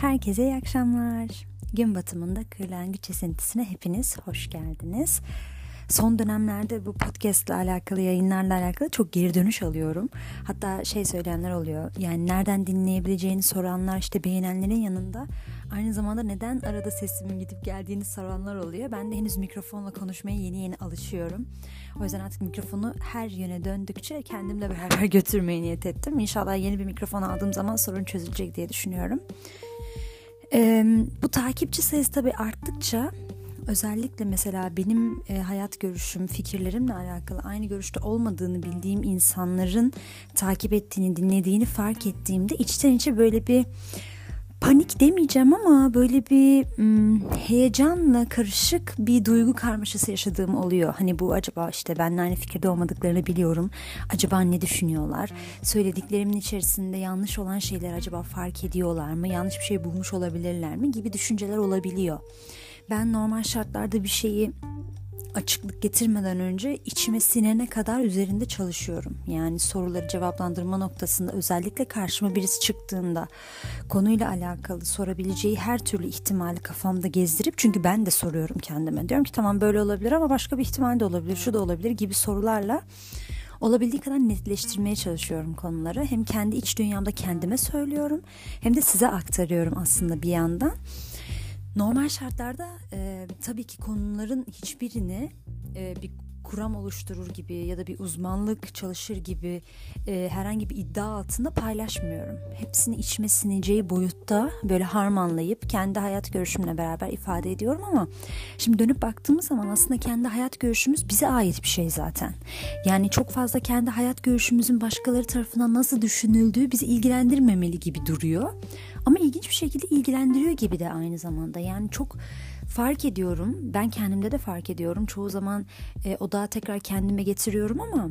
Herkese iyi akşamlar. Gün batımında kırlangıç esintisine hepiniz hoş geldiniz. Son dönemlerde bu podcast ile alakalı yayınlarla alakalı çok geri dönüş alıyorum. Hatta şey söyleyenler oluyor. Yani nereden dinleyebileceğini soranlar işte beğenenlerin yanında aynı zamanda neden arada sesimin gidip geldiğini soranlar oluyor. Ben de henüz mikrofonla konuşmaya yeni yeni alışıyorum. O yüzden artık mikrofonu her yöne döndükçe kendimle beraber götürmeye niyet ettim. İnşallah yeni bir mikrofon aldığım zaman sorun çözülecek diye düşünüyorum. Ee, bu takipçi sayısı tabii arttıkça özellikle mesela benim e, hayat görüşüm, fikirlerimle alakalı aynı görüşte olmadığını bildiğim insanların takip ettiğini, dinlediğini fark ettiğimde içten içe böyle bir panik demeyeceğim ama böyle bir hmm, heyecanla karışık bir duygu karmaşası yaşadığım oluyor. Hani bu acaba işte benimle aynı fikirde olmadıklarını biliyorum. Acaba ne düşünüyorlar? Söylediklerimin içerisinde yanlış olan şeyler acaba fark ediyorlar mı? Yanlış bir şey bulmuş olabilirler mi? Gibi düşünceler olabiliyor. Ben normal şartlarda bir şeyi açıklık getirmeden önce içime sinene kadar üzerinde çalışıyorum. Yani soruları cevaplandırma noktasında özellikle karşıma birisi çıktığında konuyla alakalı sorabileceği her türlü ihtimali kafamda gezdirip çünkü ben de soruyorum kendime. Diyorum ki tamam böyle olabilir ama başka bir ihtimal de olabilir, şu da olabilir gibi sorularla olabildiği kadar netleştirmeye çalışıyorum konuları. Hem kendi iç dünyamda kendime söylüyorum hem de size aktarıyorum aslında bir yandan. Normal şartlarda e, tabii ki konuların hiçbirini e, bir kuram oluşturur gibi ya da bir uzmanlık çalışır gibi e, herhangi bir iddia altında paylaşmıyorum. Hepsini içime sineceği boyutta böyle harmanlayıp kendi hayat görüşümle beraber ifade ediyorum ama şimdi dönüp baktığımız zaman aslında kendi hayat görüşümüz bize ait bir şey zaten. Yani çok fazla kendi hayat görüşümüzün başkaları tarafından nasıl düşünüldüğü bizi ilgilendirmemeli gibi duruyor. Ama ilginç bir şekilde ilgilendiriyor gibi de aynı zamanda. Yani çok fark ediyorum. Ben kendimde de fark ediyorum. Çoğu zaman e, odağı tekrar kendime getiriyorum ama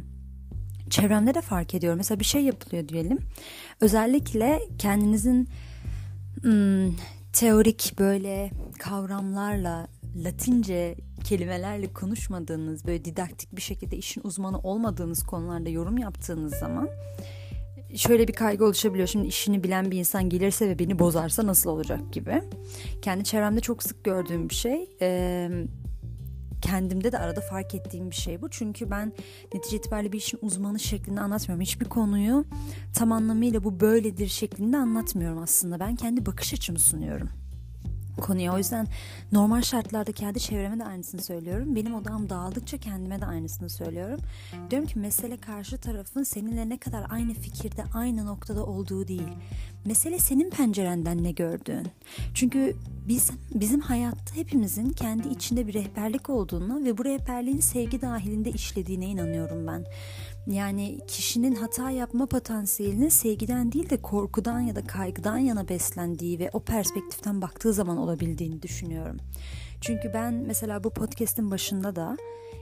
çevremde de fark ediyorum. Mesela bir şey yapılıyor diyelim. Özellikle kendinizin hmm, teorik böyle kavramlarla Latince kelimelerle konuşmadığınız, böyle didaktik bir şekilde işin uzmanı olmadığınız konularda yorum yaptığınız zaman şöyle bir kaygı oluşabiliyor. Şimdi işini bilen bir insan gelirse ve beni bozarsa nasıl olacak gibi. Kendi çevremde çok sık gördüğüm bir şey. Ee, kendimde de arada fark ettiğim bir şey bu. Çünkü ben netice itibariyle bir işin uzmanı şeklinde anlatmıyorum. Hiçbir konuyu tam anlamıyla bu böyledir şeklinde anlatmıyorum aslında. Ben kendi bakış açımı sunuyorum konuya. O yüzden normal şartlarda kendi çevreme de aynısını söylüyorum. Benim odam dağıldıkça kendime de aynısını söylüyorum. Diyorum ki mesele karşı tarafın seninle ne kadar aynı fikirde, aynı noktada olduğu değil. Mesele senin pencerenden ne gördüğün. Çünkü biz bizim hayatta hepimizin kendi içinde bir rehberlik olduğunu ve bu rehberliğin sevgi dahilinde işlediğine inanıyorum ben. Yani kişinin hata yapma potansiyelinin sevgiden değil de korkudan ya da kaygıdan yana beslendiği ve o perspektiften baktığı zaman olabildiğini düşünüyorum. Çünkü ben mesela bu podcast'in başında da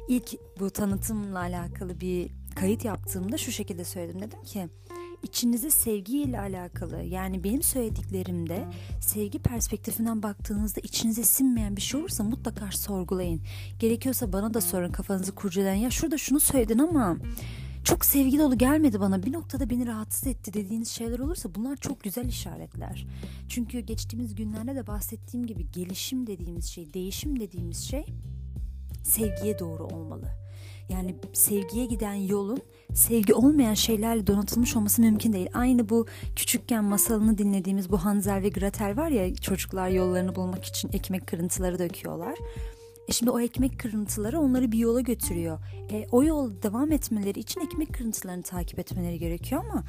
ilk bu tanıtımla alakalı bir kayıt yaptığımda şu şekilde söyledim. Dedim ki içinize sevgiyle alakalı yani benim söylediklerimde sevgi perspektifinden baktığınızda içinize sinmeyen bir şey olursa mutlaka sorgulayın. Gerekiyorsa bana da sorun kafanızı kurcalayın. Ya şurada şunu söyledin ama çok sevgi dolu gelmedi bana bir noktada beni rahatsız etti dediğiniz şeyler olursa bunlar çok güzel işaretler. Çünkü geçtiğimiz günlerde de bahsettiğim gibi gelişim dediğimiz şey, değişim dediğimiz şey sevgiye doğru olmalı. Yani sevgiye giden yolun sevgi olmayan şeylerle donatılmış olması mümkün değil. Aynı bu küçükken masalını dinlediğimiz bu Hansel ve Gretel var ya çocuklar yollarını bulmak için ekmek kırıntıları döküyorlar. E şimdi o ekmek kırıntıları onları bir yola götürüyor. E, o yol devam etmeleri için ekmek kırıntılarını takip etmeleri gerekiyor ama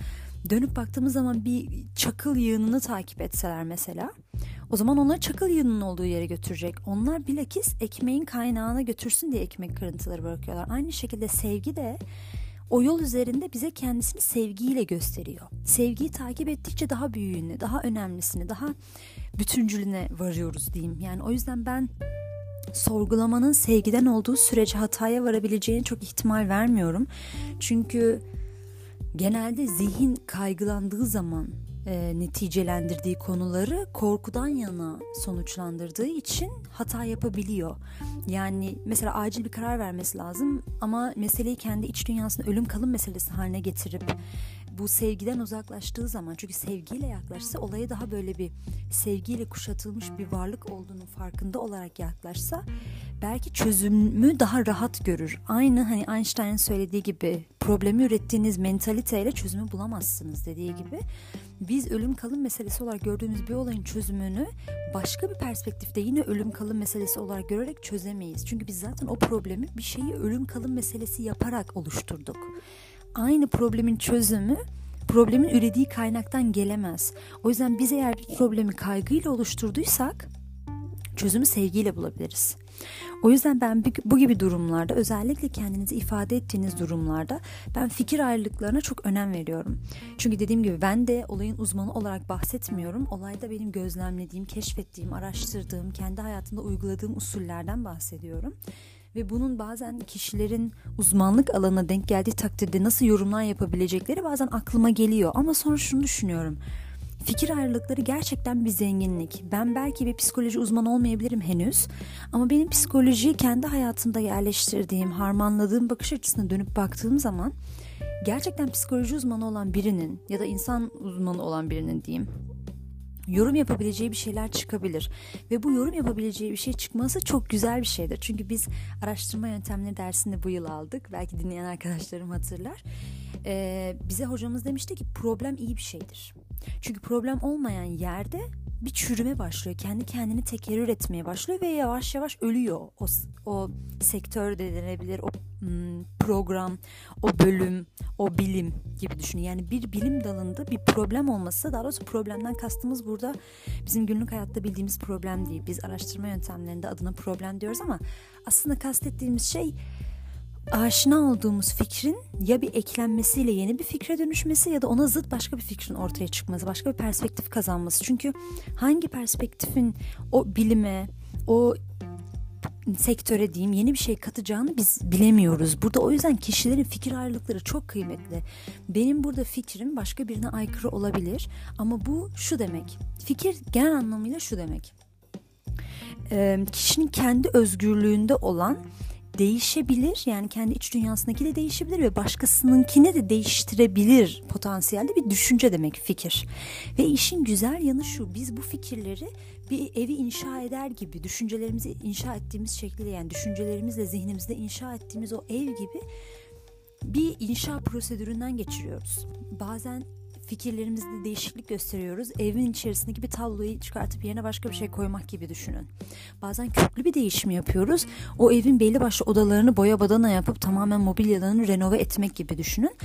dönüp baktığımız zaman bir çakıl yığınını takip etseler mesela o zaman onları çakıl yığınının olduğu yere götürecek. Onlar bilakis ekmeğin kaynağına götürsün diye ekmek kırıntıları bırakıyorlar. Aynı şekilde sevgi de o yol üzerinde bize kendisini sevgiyle gösteriyor. Sevgiyi takip ettikçe daha büyüğünü, daha önemlisini, daha bütüncülüne varıyoruz diyeyim. Yani o yüzden ben sorgulamanın sevgiden olduğu sürece hataya varabileceğine çok ihtimal vermiyorum. Çünkü genelde zihin kaygılandığı zaman e, neticelendirdiği konuları korkudan yana sonuçlandırdığı için hata yapabiliyor. Yani mesela acil bir karar vermesi lazım ama meseleyi kendi iç dünyasında ölüm kalım meselesi haline getirip bu sevgiden uzaklaştığı zaman çünkü sevgiyle yaklaşsa olaya daha böyle bir sevgiyle kuşatılmış bir varlık olduğunu farkında olarak yaklaşsa belki çözümü daha rahat görür. Aynı hani Einstein'ın söylediği gibi problemi ürettiğiniz mentaliteyle çözümü bulamazsınız dediği gibi biz ölüm kalım meselesi olarak gördüğümüz bir olayın çözümünü başka bir perspektifte yine ölüm kalım meselesi olarak görerek çözemeyiz. Çünkü biz zaten o problemi bir şeyi ölüm kalım meselesi yaparak oluşturduk. Aynı problemin çözümü problemin ürediği kaynaktan gelemez. O yüzden biz eğer bir problemi kaygıyla oluşturduysak çözümü sevgiyle bulabiliriz. O yüzden ben bu gibi durumlarda özellikle kendinizi ifade ettiğiniz durumlarda ben fikir ayrılıklarına çok önem veriyorum. Çünkü dediğim gibi ben de olayın uzmanı olarak bahsetmiyorum. Olayda benim gözlemlediğim, keşfettiğim, araştırdığım, kendi hayatımda uyguladığım usullerden bahsediyorum. Ve bunun bazen kişilerin uzmanlık alanına denk geldiği takdirde nasıl yorumlar yapabilecekleri bazen aklıma geliyor. Ama sonra şunu düşünüyorum Fikir ayrılıkları gerçekten bir zenginlik. Ben belki bir psikoloji uzmanı olmayabilirim henüz ama benim psikolojiyi kendi hayatımda yerleştirdiğim, harmanladığım bakış açısına dönüp baktığım zaman gerçekten psikoloji uzmanı olan birinin ya da insan uzmanı olan birinin diyeyim yorum yapabileceği bir şeyler çıkabilir. Ve bu yorum yapabileceği bir şey çıkması çok güzel bir şeydir. Çünkü biz araştırma yöntemleri dersinde bu yıl aldık. Belki dinleyen arkadaşlarım hatırlar. Ee, bize hocamız demişti ki problem iyi bir şeydir. Çünkü problem olmayan yerde bir çürüme başlıyor. Kendi kendini tekerrür etmeye başlıyor ve yavaş yavaş ölüyor. O, o sektör de denebilir, o hmm, program, o bölüm, o bilim gibi düşünün. Yani bir bilim dalında bir problem olması, daha doğrusu problemden kastımız burada bizim günlük hayatta bildiğimiz problem değil. Biz araştırma yöntemlerinde adına problem diyoruz ama aslında kastettiğimiz şey aşina olduğumuz fikrin ya bir eklenmesiyle yeni bir fikre dönüşmesi ya da ona zıt başka bir fikrin ortaya çıkması, başka bir perspektif kazanması. Çünkü hangi perspektifin o bilime, o sektöre diyeyim yeni bir şey katacağını biz bilemiyoruz. Burada o yüzden kişilerin fikir ayrılıkları çok kıymetli. Benim burada fikrim başka birine aykırı olabilir ama bu şu demek. Fikir genel anlamıyla şu demek. Ee, kişinin kendi özgürlüğünde olan değişebilir. Yani kendi iç dünyasındaki de değişebilir ve başkasınınkini de değiştirebilir potansiyelde bir düşünce demek fikir. Ve işin güzel yanı şu biz bu fikirleri bir evi inşa eder gibi düşüncelerimizi inşa ettiğimiz şekilde yani düşüncelerimizle zihnimizde inşa ettiğimiz o ev gibi bir inşa prosedüründen geçiriyoruz. Bazen fikirlerimizde değişiklik gösteriyoruz. Evin içerisindeki bir tabloyu çıkartıp yerine başka bir şey koymak gibi düşünün. Bazen köklü bir değişim yapıyoruz. O evin belli başlı odalarını boya badana yapıp tamamen mobilyalarını renove etmek gibi düşünün.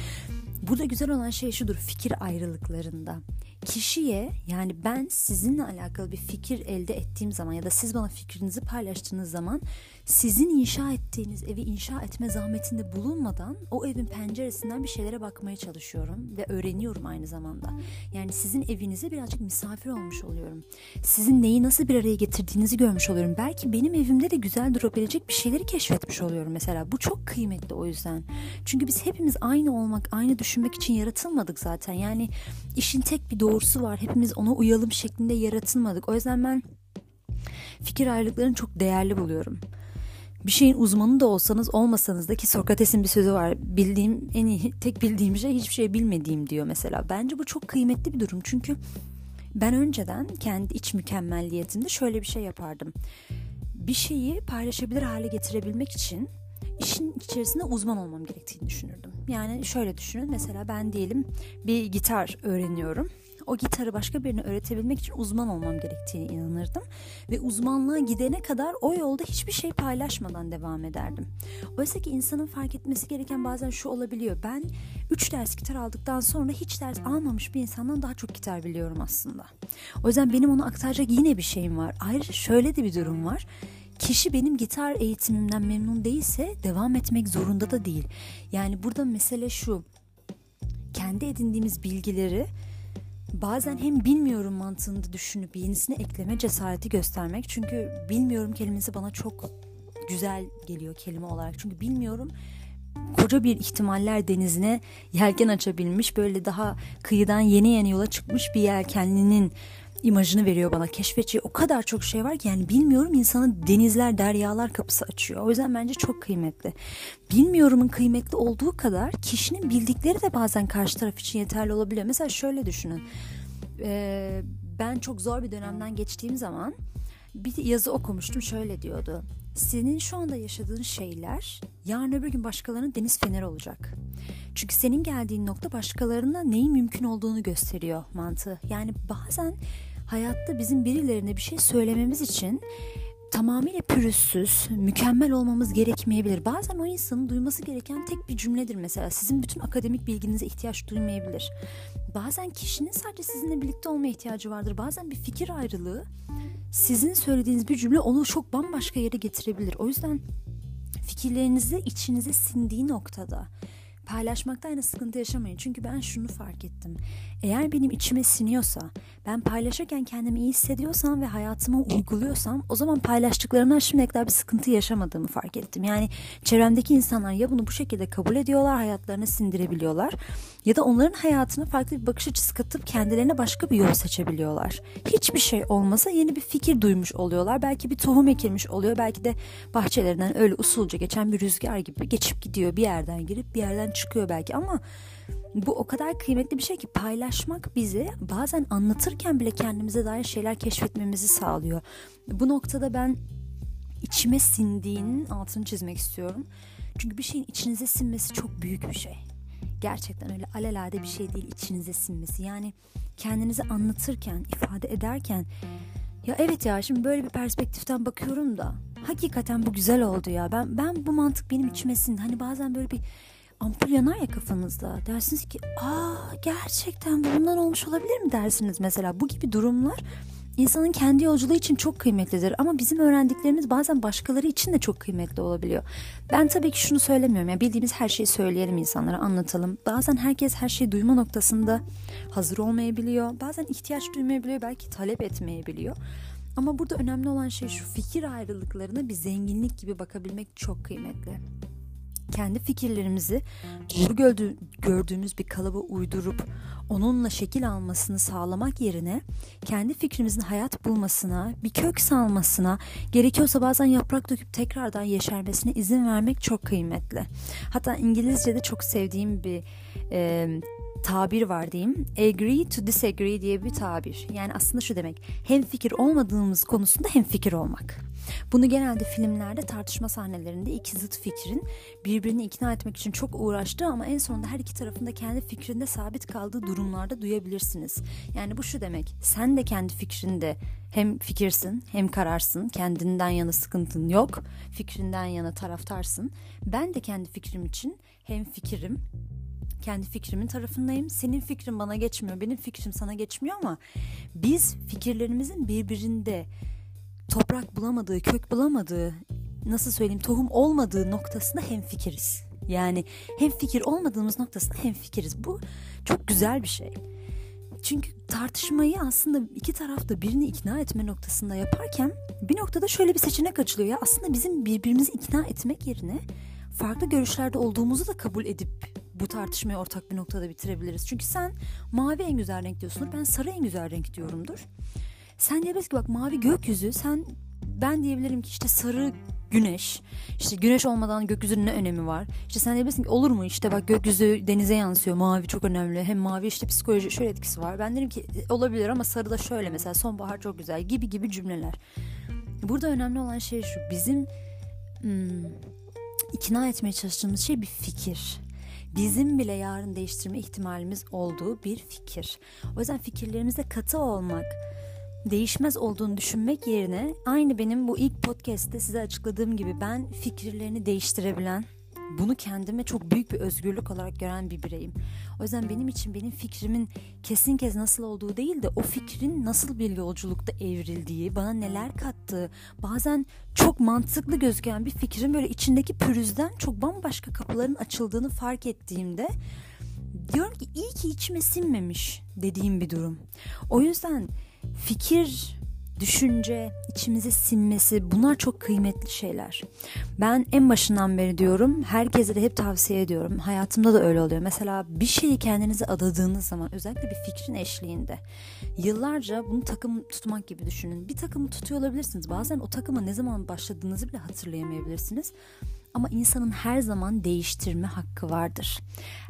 Burada güzel olan şey şudur fikir ayrılıklarında kişiye yani ben sizinle alakalı bir fikir elde ettiğim zaman ya da siz bana fikrinizi paylaştığınız zaman sizin inşa ettiğiniz evi inşa etme zahmetinde bulunmadan o evin penceresinden bir şeylere bakmaya çalışıyorum ve öğreniyorum aynı zamanda. Yani sizin evinize birazcık misafir olmuş oluyorum. Sizin neyi nasıl bir araya getirdiğinizi görmüş oluyorum. Belki benim evimde de güzel durabilecek bir şeyleri keşfetmiş oluyorum mesela. Bu çok kıymetli o yüzden. Çünkü biz hepimiz aynı olmak, aynı düşünmek için yaratılmadık zaten. Yani işin tek bir doğrusu var. Hepimiz ona uyalım şeklinde yaratılmadık. O yüzden ben fikir ayrılıklarını çok değerli buluyorum bir şeyin uzmanı da olsanız olmasanız da ki Sokrates'in bir sözü var. Bildiğim en iyi tek bildiğim şey hiçbir şey bilmediğim diyor mesela. Bence bu çok kıymetli bir durum. Çünkü ben önceden kendi iç mükemmelliyetimde şöyle bir şey yapardım. Bir şeyi paylaşabilir hale getirebilmek için işin içerisinde uzman olmam gerektiğini düşünürdüm. Yani şöyle düşünün mesela ben diyelim bir gitar öğreniyorum o gitarı başka birine öğretebilmek için uzman olmam gerektiğine inanırdım. Ve uzmanlığa gidene kadar o yolda hiçbir şey paylaşmadan devam ederdim. Oysa ki insanın fark etmesi gereken bazen şu olabiliyor. Ben 3 ders gitar aldıktan sonra hiç ders almamış bir insandan daha çok gitar biliyorum aslında. O yüzden benim onu aktaracak yine bir şeyim var. Ayrıca şöyle de bir durum var kişi benim gitar eğitimimden memnun değilse devam etmek zorunda da değil. Yani burada mesele şu. Kendi edindiğimiz bilgileri bazen hem bilmiyorum mantığında düşünüp yenisini ekleme cesareti göstermek. Çünkü bilmiyorum kelimesi bana çok güzel geliyor kelime olarak. Çünkü bilmiyorum koca bir ihtimaller denizine yelken açabilmiş böyle daha kıyıdan yeni yeni yola çıkmış bir yelkenlinin imajını veriyor bana. Keşfedeceği o kadar çok şey var ki yani bilmiyorum insanın denizler, deryalar kapısı açıyor. O yüzden bence çok kıymetli. Bilmiyorumun kıymetli olduğu kadar kişinin bildikleri de bazen karşı taraf için yeterli olabiliyor. Mesela şöyle düşünün. Ee, ben çok zor bir dönemden geçtiğim zaman bir yazı okumuştum şöyle diyordu. Senin şu anda yaşadığın şeyler yarın öbür gün başkalarının deniz feneri olacak. Çünkü senin geldiğin nokta başkalarına neyin mümkün olduğunu gösteriyor mantığı. Yani bazen hayatta bizim birilerine bir şey söylememiz için tamamıyla pürüzsüz, mükemmel olmamız gerekmeyebilir. Bazen o insanın duyması gereken tek bir cümledir mesela. Sizin bütün akademik bilginize ihtiyaç duymayabilir. Bazen kişinin sadece sizinle birlikte olmaya ihtiyacı vardır. Bazen bir fikir ayrılığı sizin söylediğiniz bir cümle onu çok bambaşka yere getirebilir. O yüzden fikirlerinizi içinize sindiği noktada paylaşmakta aynı sıkıntı yaşamayın. Çünkü ben şunu fark ettim. Eğer benim içime siniyorsa, ben paylaşırken kendimi iyi hissediyorsam ve hayatıma uyguluyorsam o zaman paylaştıklarımdan şimdiye kadar bir sıkıntı yaşamadığımı fark ettim. Yani çevremdeki insanlar ya bunu bu şekilde kabul ediyorlar, hayatlarına sindirebiliyorlar ya da onların hayatına farklı bir bakış açısı katıp kendilerine başka bir yol seçebiliyorlar. Hiçbir şey olmasa yeni bir fikir duymuş oluyorlar. Belki bir tohum ekilmiş oluyor. Belki de bahçelerinden öyle usulca geçen bir rüzgar gibi geçip gidiyor bir yerden girip bir yerden çıkıyor belki ama bu o kadar kıymetli bir şey ki paylaşmak bizi bazen anlatırken bile kendimize dair şeyler keşfetmemizi sağlıyor. Bu noktada ben içime sindiğinin altını çizmek istiyorum. Çünkü bir şeyin içinize sinmesi çok büyük bir şey. Gerçekten öyle alelade bir şey değil içinize sinmesi. Yani kendinizi anlatırken, ifade ederken ya evet ya şimdi böyle bir perspektiften bakıyorum da hakikaten bu güzel oldu ya. Ben ben bu mantık benim içime sindi. Hani bazen böyle bir ampul yanar ya kafanızda. Dersiniz ki aa gerçekten bundan olmuş olabilir mi dersiniz mesela. Bu gibi durumlar insanın kendi yolculuğu için çok kıymetlidir ama bizim öğrendiklerimiz bazen başkaları için de çok kıymetli olabiliyor. Ben tabii ki şunu söylemiyorum ya bildiğimiz her şeyi söyleyelim insanlara anlatalım. Bazen herkes her şeyi duyma noktasında hazır olmayabiliyor. Bazen ihtiyaç duymayabiliyor belki talep etmeyebiliyor. Ama burada önemli olan şey şu fikir ayrılıklarına bir zenginlik gibi bakabilmek çok kıymetli kendi fikirlerimizi doğru gördüğümüz bir kalıba uydurup onunla şekil almasını sağlamak yerine kendi fikrimizin hayat bulmasına, bir kök salmasına, gerekiyorsa bazen yaprak döküp tekrardan yeşermesine izin vermek çok kıymetli. Hatta İngilizce'de çok sevdiğim bir e, tabir var diyeyim. Agree to disagree diye bir tabir. Yani aslında şu demek. Hem fikir olmadığımız konusunda hem fikir olmak. Bunu genelde filmlerde tartışma sahnelerinde iki zıt fikrin birbirini ikna etmek için çok uğraştığı ama en sonunda her iki tarafında kendi fikrinde sabit kaldığı durumlarda duyabilirsiniz. Yani bu şu demek. Sen de kendi fikrinde hem fikirsin hem kararsın. Kendinden yana sıkıntın yok. Fikrinden yana taraftarsın. Ben de kendi fikrim için hem fikrim kendi fikrimin tarafındayım. Senin fikrin bana geçmiyor, benim fikrim sana geçmiyor ama biz fikirlerimizin birbirinde toprak bulamadığı, kök bulamadığı, nasıl söyleyeyim tohum olmadığı noktasında hem fikiriz. Yani hem fikir olmadığımız noktasında hem fikiriz. Bu çok güzel bir şey. Çünkü tartışmayı aslında iki tarafta birini ikna etme noktasında yaparken bir noktada şöyle bir seçenek açılıyor ya aslında bizim birbirimizi ikna etmek yerine farklı görüşlerde olduğumuzu da kabul edip bu tartışmayı ortak bir noktada bitirebiliriz. Çünkü sen mavi en güzel renk diyorsundur, ben sarı en güzel renk diyorumdur. Sen diyebilirsin ki bak mavi gökyüzü sen ben diyebilirim ki işte sarı güneş. İşte güneş olmadan gökyüzünün ne önemi var? İşte sen diyebilirsin ki olur mu işte bak gökyüzü denize yansıyor. Mavi çok önemli. Hem mavi işte psikoloji şöyle etkisi var. Ben derim ki e, olabilir ama sarı da şöyle mesela sonbahar çok güzel gibi gibi cümleler. Burada önemli olan şey şu. Bizim hmm, ikna etmeye çalıştığımız şey bir fikir bizim bile yarın değiştirme ihtimalimiz olduğu bir fikir. O yüzden fikirlerimizde katı olmak, değişmez olduğunu düşünmek yerine aynı benim bu ilk podcast'te size açıkladığım gibi ben fikirlerini değiştirebilen, bunu kendime çok büyük bir özgürlük olarak gören bir bireyim. O yüzden benim için benim fikrimin kesin kez nasıl olduğu değil de o fikrin nasıl bir yolculukta evrildiği, bana neler kattığı, bazen çok mantıklı gözüken bir fikrin böyle içindeki pürüzden çok bambaşka kapıların açıldığını fark ettiğimde diyorum ki iyi ki içime sinmemiş dediğim bir durum. O yüzden fikir düşünce, içimize sinmesi bunlar çok kıymetli şeyler. Ben en başından beri diyorum, herkese de hep tavsiye ediyorum. Hayatımda da öyle oluyor. Mesela bir şeyi kendinize adadığınız zaman özellikle bir fikrin eşliğinde yıllarca bunu takım tutmak gibi düşünün. Bir takımı tutuyor olabilirsiniz. Bazen o takıma ne zaman başladığınızı bile hatırlayamayabilirsiniz. Ama insanın her zaman değiştirme hakkı vardır.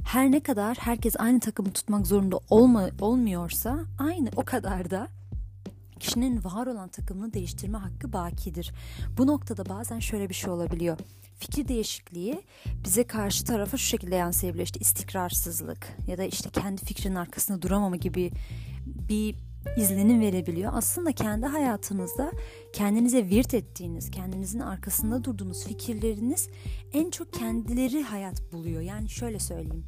Her ne kadar herkes aynı takımı tutmak zorunda olma, olmuyorsa aynı o kadar da kişinin var olan takımını değiştirme hakkı bakidir. Bu noktada bazen şöyle bir şey olabiliyor. Fikir değişikliği bize karşı tarafa şu şekilde yansıyabiliyor. İşte istikrarsızlık ya da işte kendi fikrinin arkasında duramama gibi bir izlenim verebiliyor. Aslında kendi hayatınızda kendinize virt ettiğiniz, kendinizin arkasında durduğunuz fikirleriniz en çok kendileri hayat buluyor. Yani şöyle söyleyeyim.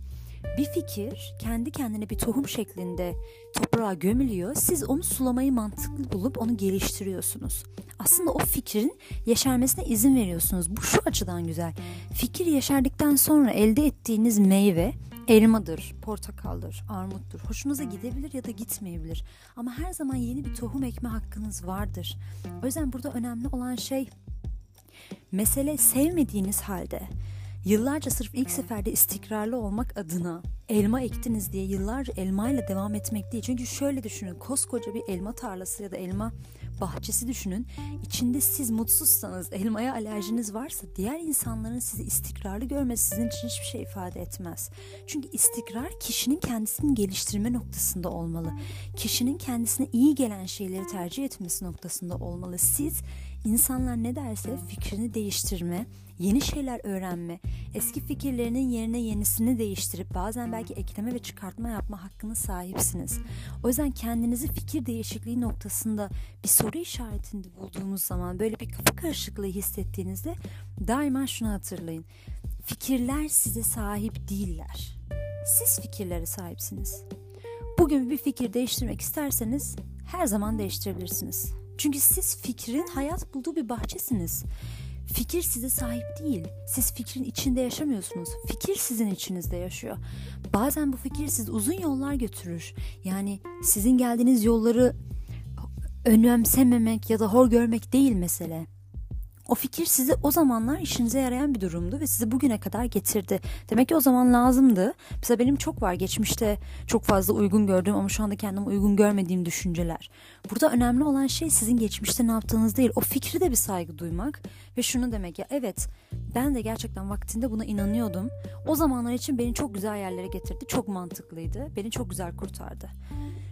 Bir fikir kendi kendine bir tohum şeklinde toprağa gömülüyor. Siz onu sulamayı mantıklı bulup onu geliştiriyorsunuz. Aslında o fikrin yeşermesine izin veriyorsunuz. Bu şu açıdan güzel. Fikir yeşerdikten sonra elde ettiğiniz meyve elmadır, portakaldır, armuttur. Hoşunuza gidebilir ya da gitmeyebilir. Ama her zaman yeni bir tohum ekme hakkınız vardır. O yüzden burada önemli olan şey mesele sevmediğiniz halde Yıllarca sırf ilk seferde istikrarlı olmak adına elma ektiniz diye yıllarca elmayla devam etmek değil. Çünkü şöyle düşünün koskoca bir elma tarlası ya da elma bahçesi düşünün. İçinde siz mutsuzsanız, elmaya alerjiniz varsa diğer insanların sizi istikrarlı görmesi sizin için hiçbir şey ifade etmez. Çünkü istikrar kişinin kendisini geliştirme noktasında olmalı. Kişinin kendisine iyi gelen şeyleri tercih etmesi noktasında olmalı. Siz insanlar ne derse fikrini değiştirme, yeni şeyler öğrenme, eski fikirlerinin yerine yenisini değiştirip bazen belki ekleme ve çıkartma yapma hakkını sahipsiniz. O yüzden kendinizi fikir değişikliği noktasında bir soru işaretinde bulduğunuz zaman böyle bir kafa karışıklığı hissettiğinizde daima şunu hatırlayın. Fikirler size sahip değiller. Siz fikirlere sahipsiniz. Bugün bir fikir değiştirmek isterseniz her zaman değiştirebilirsiniz. Çünkü siz fikrin hayat bulduğu bir bahçesiniz. Fikir size sahip değil. Siz fikrin içinde yaşamıyorsunuz. Fikir sizin içinizde yaşıyor. Bazen bu fikir sizi uzun yollar götürür. Yani sizin geldiğiniz yolları önemsememek ya da hor görmek değil mesele. O fikir sizi o zamanlar işinize yarayan bir durumdu ve sizi bugüne kadar getirdi. Demek ki o zaman lazımdı. Mesela benim çok var geçmişte çok fazla uygun gördüğüm ama şu anda kendime uygun görmediğim düşünceler. Burada önemli olan şey sizin geçmişte ne yaptığınız değil. O fikri de bir saygı duymak ve şunu demek ya evet ben de gerçekten vaktinde buna inanıyordum. O zamanlar için beni çok güzel yerlere getirdi. Çok mantıklıydı. Beni çok güzel kurtardı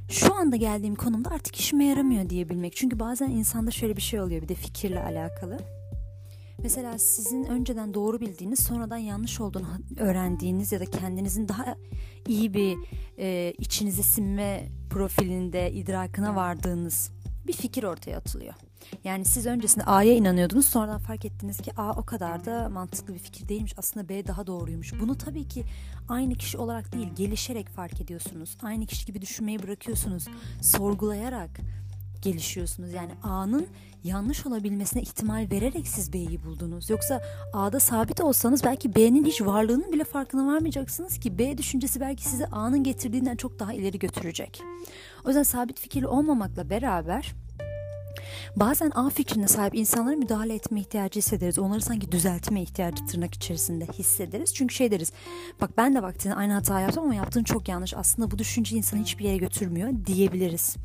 şu anda geldiğim konumda artık işime yaramıyor diyebilmek. Çünkü bazen insanda şöyle bir şey oluyor bir de fikirle alakalı. Mesela sizin önceden doğru bildiğiniz sonradan yanlış olduğunu öğrendiğiniz ya da kendinizin daha iyi bir e, içinize sinme profilinde idrakına vardığınız bir fikir ortaya atılıyor. Yani siz öncesinde A'ya inanıyordunuz sonradan fark ettiniz ki A o kadar da mantıklı bir fikir değilmiş aslında B daha doğruymuş. Bunu tabii ki aynı kişi olarak değil gelişerek fark ediyorsunuz. Aynı kişi gibi düşünmeyi bırakıyorsunuz. Sorgulayarak gelişiyorsunuz. Yani A'nın yanlış olabilmesine ihtimal vererek siz B'yi buldunuz. Yoksa A'da sabit olsanız belki B'nin hiç varlığının bile farkına varmayacaksınız ki B düşüncesi belki sizi A'nın getirdiğinden çok daha ileri götürecek. O yüzden sabit fikirli olmamakla beraber Bazen A fikrine sahip insanlara müdahale etme ihtiyacı hissederiz. Onları sanki düzeltme ihtiyacı tırnak içerisinde hissederiz. Çünkü şey deriz. Bak ben de vaktinde aynı hata yaptım ama yaptığın çok yanlış. Aslında bu düşünce insanı hiçbir yere götürmüyor diyebiliriz.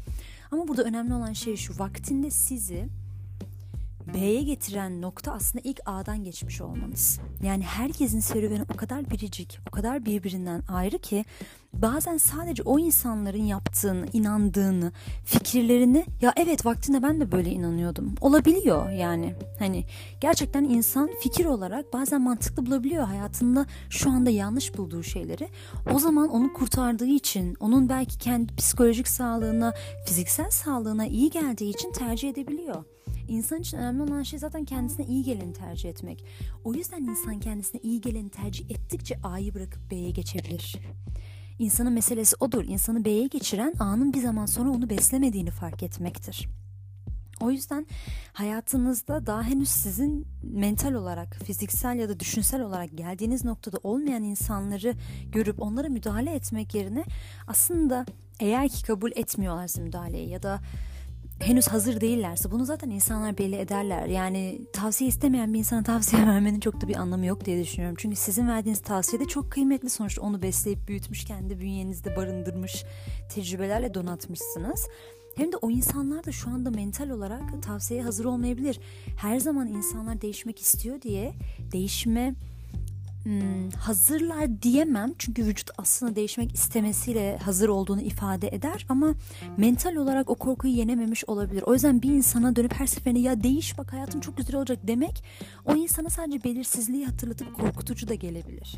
Ama burada önemli olan şey şu. Vaktinde sizi B'ye getiren nokta aslında ilk A'dan geçmiş olmanız. Yani herkesin serüveni o kadar biricik, o kadar birbirinden ayrı ki bazen sadece o insanların yaptığını, inandığını, fikirlerini ya evet vaktinde ben de böyle inanıyordum. Olabiliyor yani. Hani gerçekten insan fikir olarak bazen mantıklı bulabiliyor hayatında şu anda yanlış bulduğu şeyleri. O zaman onu kurtardığı için, onun belki kendi psikolojik sağlığına, fiziksel sağlığına iyi geldiği için tercih edebiliyor. İnsan için önemli olan şey zaten kendisine iyi geleni tercih etmek. O yüzden insan kendisine iyi geleni tercih ettikçe A'yı bırakıp B'ye geçebilir. İnsanın meselesi odur. İnsanı B'ye geçiren A'nın bir zaman sonra onu beslemediğini fark etmektir. O yüzden hayatınızda daha henüz sizin mental olarak, fiziksel ya da düşünsel olarak geldiğiniz noktada olmayan insanları görüp onlara müdahale etmek yerine aslında eğer ki kabul etmiyorlarsa müdahaleyi ya da henüz hazır değillerse bunu zaten insanlar belli ederler. Yani tavsiye istemeyen bir insana tavsiye vermenin çok da bir anlamı yok diye düşünüyorum. Çünkü sizin verdiğiniz tavsiye de çok kıymetli. Sonuçta onu besleyip büyütmüş, kendi bünyenizde barındırmış, tecrübelerle donatmışsınız. Hem de o insanlar da şu anda mental olarak tavsiyeye hazır olmayabilir. Her zaman insanlar değişmek istiyor diye değişme hmm, hazırlar diyemem çünkü vücut aslında değişmek istemesiyle hazır olduğunu ifade eder ama mental olarak o korkuyu yenememiş olabilir. O yüzden bir insana dönüp her seferinde ya değiş bak hayatın çok güzel olacak demek o insana sadece belirsizliği hatırlatıp korkutucu da gelebilir.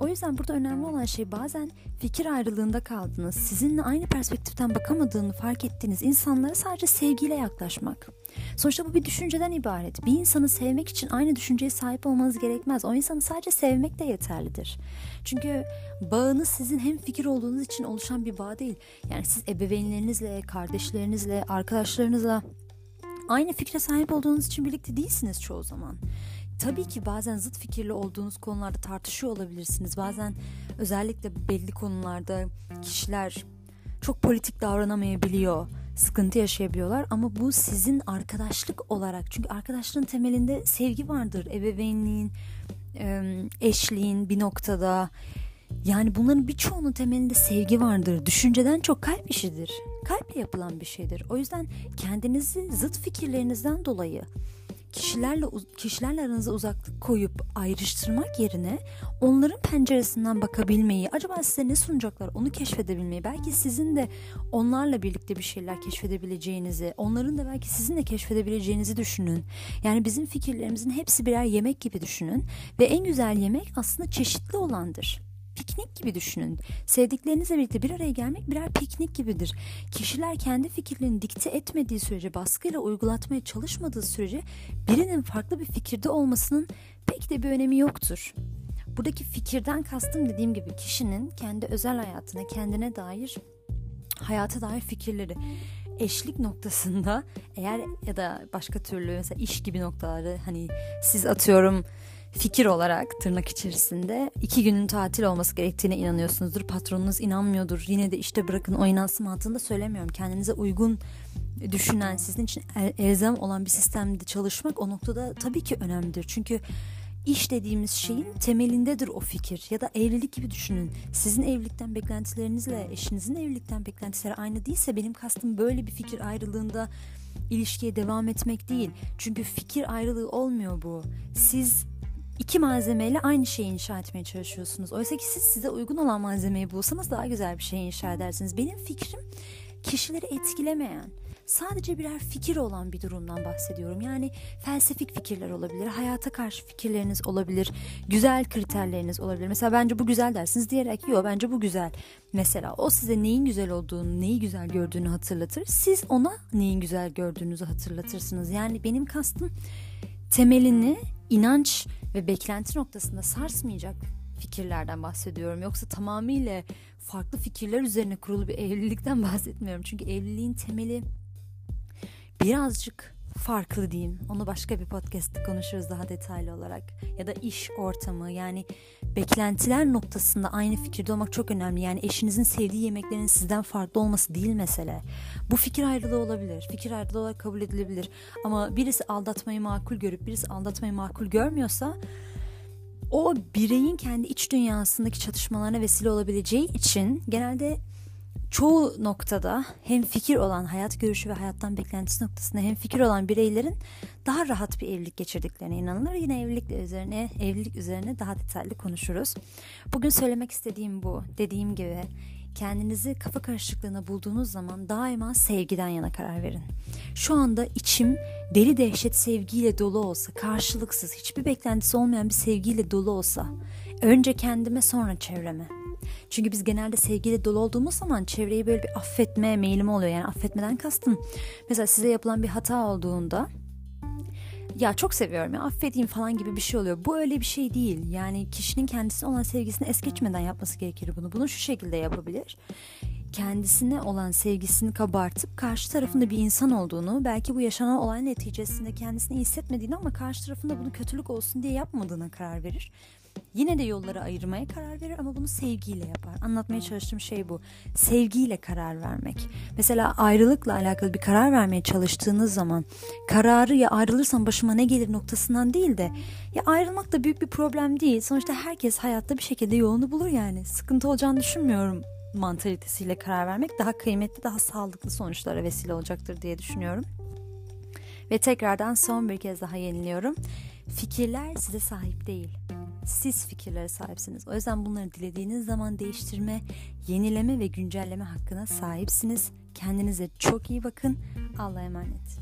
O yüzden burada önemli olan şey bazen fikir ayrılığında kaldığınız, sizinle aynı perspektiften bakamadığını fark ettiğiniz insanlara sadece sevgiyle yaklaşmak. Sonuçta bu bir düşünceden ibaret. Bir insanı sevmek için aynı düşünceye sahip olmanız gerekmez. O insanı sadece sevmek de yeterlidir. Çünkü bağınız sizin hem fikir olduğunuz için oluşan bir bağ değil. Yani siz ebeveynlerinizle, kardeşlerinizle, arkadaşlarınızla aynı fikre sahip olduğunuz için birlikte değilsiniz çoğu zaman. Tabii ki bazen zıt fikirli olduğunuz konularda tartışıyor olabilirsiniz. Bazen özellikle belli konularda kişiler çok politik davranamayabiliyor, sıkıntı yaşayabiliyorlar ama bu sizin arkadaşlık olarak çünkü arkadaşlığın temelinde sevgi vardır. Ebeveynliğin, eşliğin bir noktada yani bunların birçoğunun temelinde sevgi vardır. Düşünceden çok kalp işidir. Kalple yapılan bir şeydir. O yüzden kendinizi zıt fikirlerinizden dolayı kişilerle kişilerle aranıza uzaklık koyup ayrıştırmak yerine onların penceresinden bakabilmeyi, acaba size ne sunacaklar onu keşfedebilmeyi, belki sizin de onlarla birlikte bir şeyler keşfedebileceğinizi, onların da belki sizinle keşfedebileceğinizi düşünün. Yani bizim fikirlerimizin hepsi birer yemek gibi düşünün ve en güzel yemek aslında çeşitli olandır piknik gibi düşünün. Sevdiklerinizle birlikte bir araya gelmek birer piknik gibidir. Kişiler kendi fikirlerini dikte etmediği sürece, baskıyla uygulatmaya çalışmadığı sürece birinin farklı bir fikirde olmasının pek de bir önemi yoktur. Buradaki fikirden kastım dediğim gibi kişinin kendi özel hayatına, kendine dair hayata dair fikirleri eşlik noktasında eğer ya da başka türlü mesela iş gibi noktaları hani siz atıyorum fikir olarak tırnak içerisinde iki günün tatil olması gerektiğine inanıyorsunuzdur. Patronunuz inanmıyordur. Yine de işte bırakın o inansın mantığında söylemiyorum. Kendinize uygun düşünen, sizin için elzem olan bir sistemde çalışmak o noktada tabii ki önemlidir. Çünkü iş dediğimiz şeyin temelindedir o fikir. Ya da evlilik gibi düşünün. Sizin evlilikten beklentilerinizle eşinizin evlilikten beklentileri aynı değilse benim kastım böyle bir fikir ayrılığında ilişkiye devam etmek değil. Çünkü fikir ayrılığı olmuyor bu. Siz iki malzemeyle aynı şeyi inşa etmeye çalışıyorsunuz. Oysa ki siz size uygun olan malzemeyi bulsanız daha güzel bir şey inşa edersiniz. Benim fikrim kişileri etkilemeyen, sadece birer fikir olan bir durumdan bahsediyorum. Yani felsefik fikirler olabilir, hayata karşı fikirleriniz olabilir, güzel kriterleriniz olabilir. Mesela bence bu güzel dersiniz diyerek yok bence bu güzel. Mesela o size neyin güzel olduğunu, neyi güzel gördüğünü hatırlatır. Siz ona neyin güzel gördüğünüzü hatırlatırsınız. Yani benim kastım temelini inanç ve beklenti noktasında sarsmayacak fikirlerden bahsediyorum. Yoksa tamamıyla farklı fikirler üzerine kurulu bir evlilikten bahsetmiyorum. Çünkü evliliğin temeli birazcık farklı diyeyim. Onu başka bir podcast'te konuşuruz daha detaylı olarak. Ya da iş ortamı yani beklentiler noktasında aynı fikirde olmak çok önemli. Yani eşinizin sevdiği yemeklerin sizden farklı olması değil mesele. Bu fikir ayrılığı olabilir. Fikir ayrılığı olarak kabul edilebilir. Ama birisi aldatmayı makul görüp birisi aldatmayı makul görmüyorsa o bireyin kendi iç dünyasındaki çatışmalarına vesile olabileceği için genelde çoğu noktada hem fikir olan hayat görüşü ve hayattan beklentisi noktasında hem fikir olan bireylerin daha rahat bir evlilik geçirdiklerine inanılır. Yine evlilik üzerine evlilik üzerine daha detaylı konuşuruz. Bugün söylemek istediğim bu. Dediğim gibi kendinizi kafa karışıklığına bulduğunuz zaman daima sevgiden yana karar verin. Şu anda içim deli dehşet sevgiyle dolu olsa, karşılıksız, hiçbir beklentisi olmayan bir sevgiyle dolu olsa, önce kendime sonra çevreme çünkü biz genelde sevgiyle dolu olduğumuz zaman çevreyi böyle bir affetme meyilimi oluyor. Yani affetmeden kastım. Mesela size yapılan bir hata olduğunda ya çok seviyorum ya affedeyim falan gibi bir şey oluyor. Bu öyle bir şey değil. Yani kişinin kendisine olan sevgisini es geçmeden yapması gerekir bunu. Bunu şu şekilde yapabilir. Kendisine olan sevgisini kabartıp karşı tarafında bir insan olduğunu, belki bu yaşanan olay neticesinde kendisini hissetmediğini ama karşı tarafında bunu kötülük olsun diye yapmadığına karar verir Yine de yolları ayırmaya karar verir ama bunu sevgiyle yapar. Anlatmaya çalıştığım şey bu. Sevgiyle karar vermek. Mesela ayrılıkla alakalı bir karar vermeye çalıştığınız zaman kararı ya ayrılırsam başıma ne gelir noktasından değil de ya ayrılmak da büyük bir problem değil. Sonuçta herkes hayatta bir şekilde yolunu bulur yani. Sıkıntı olacağını düşünmüyorum mantalitesiyle karar vermek daha kıymetli, daha sağlıklı sonuçlara vesile olacaktır diye düşünüyorum. Ve tekrardan son bir kez daha yeniliyorum. Fikirler size sahip değil. Siz fikirlere sahipsiniz. O yüzden bunları dilediğiniz zaman değiştirme, yenileme ve güncelleme hakkına sahipsiniz. Kendinize çok iyi bakın. Allah'a emanet.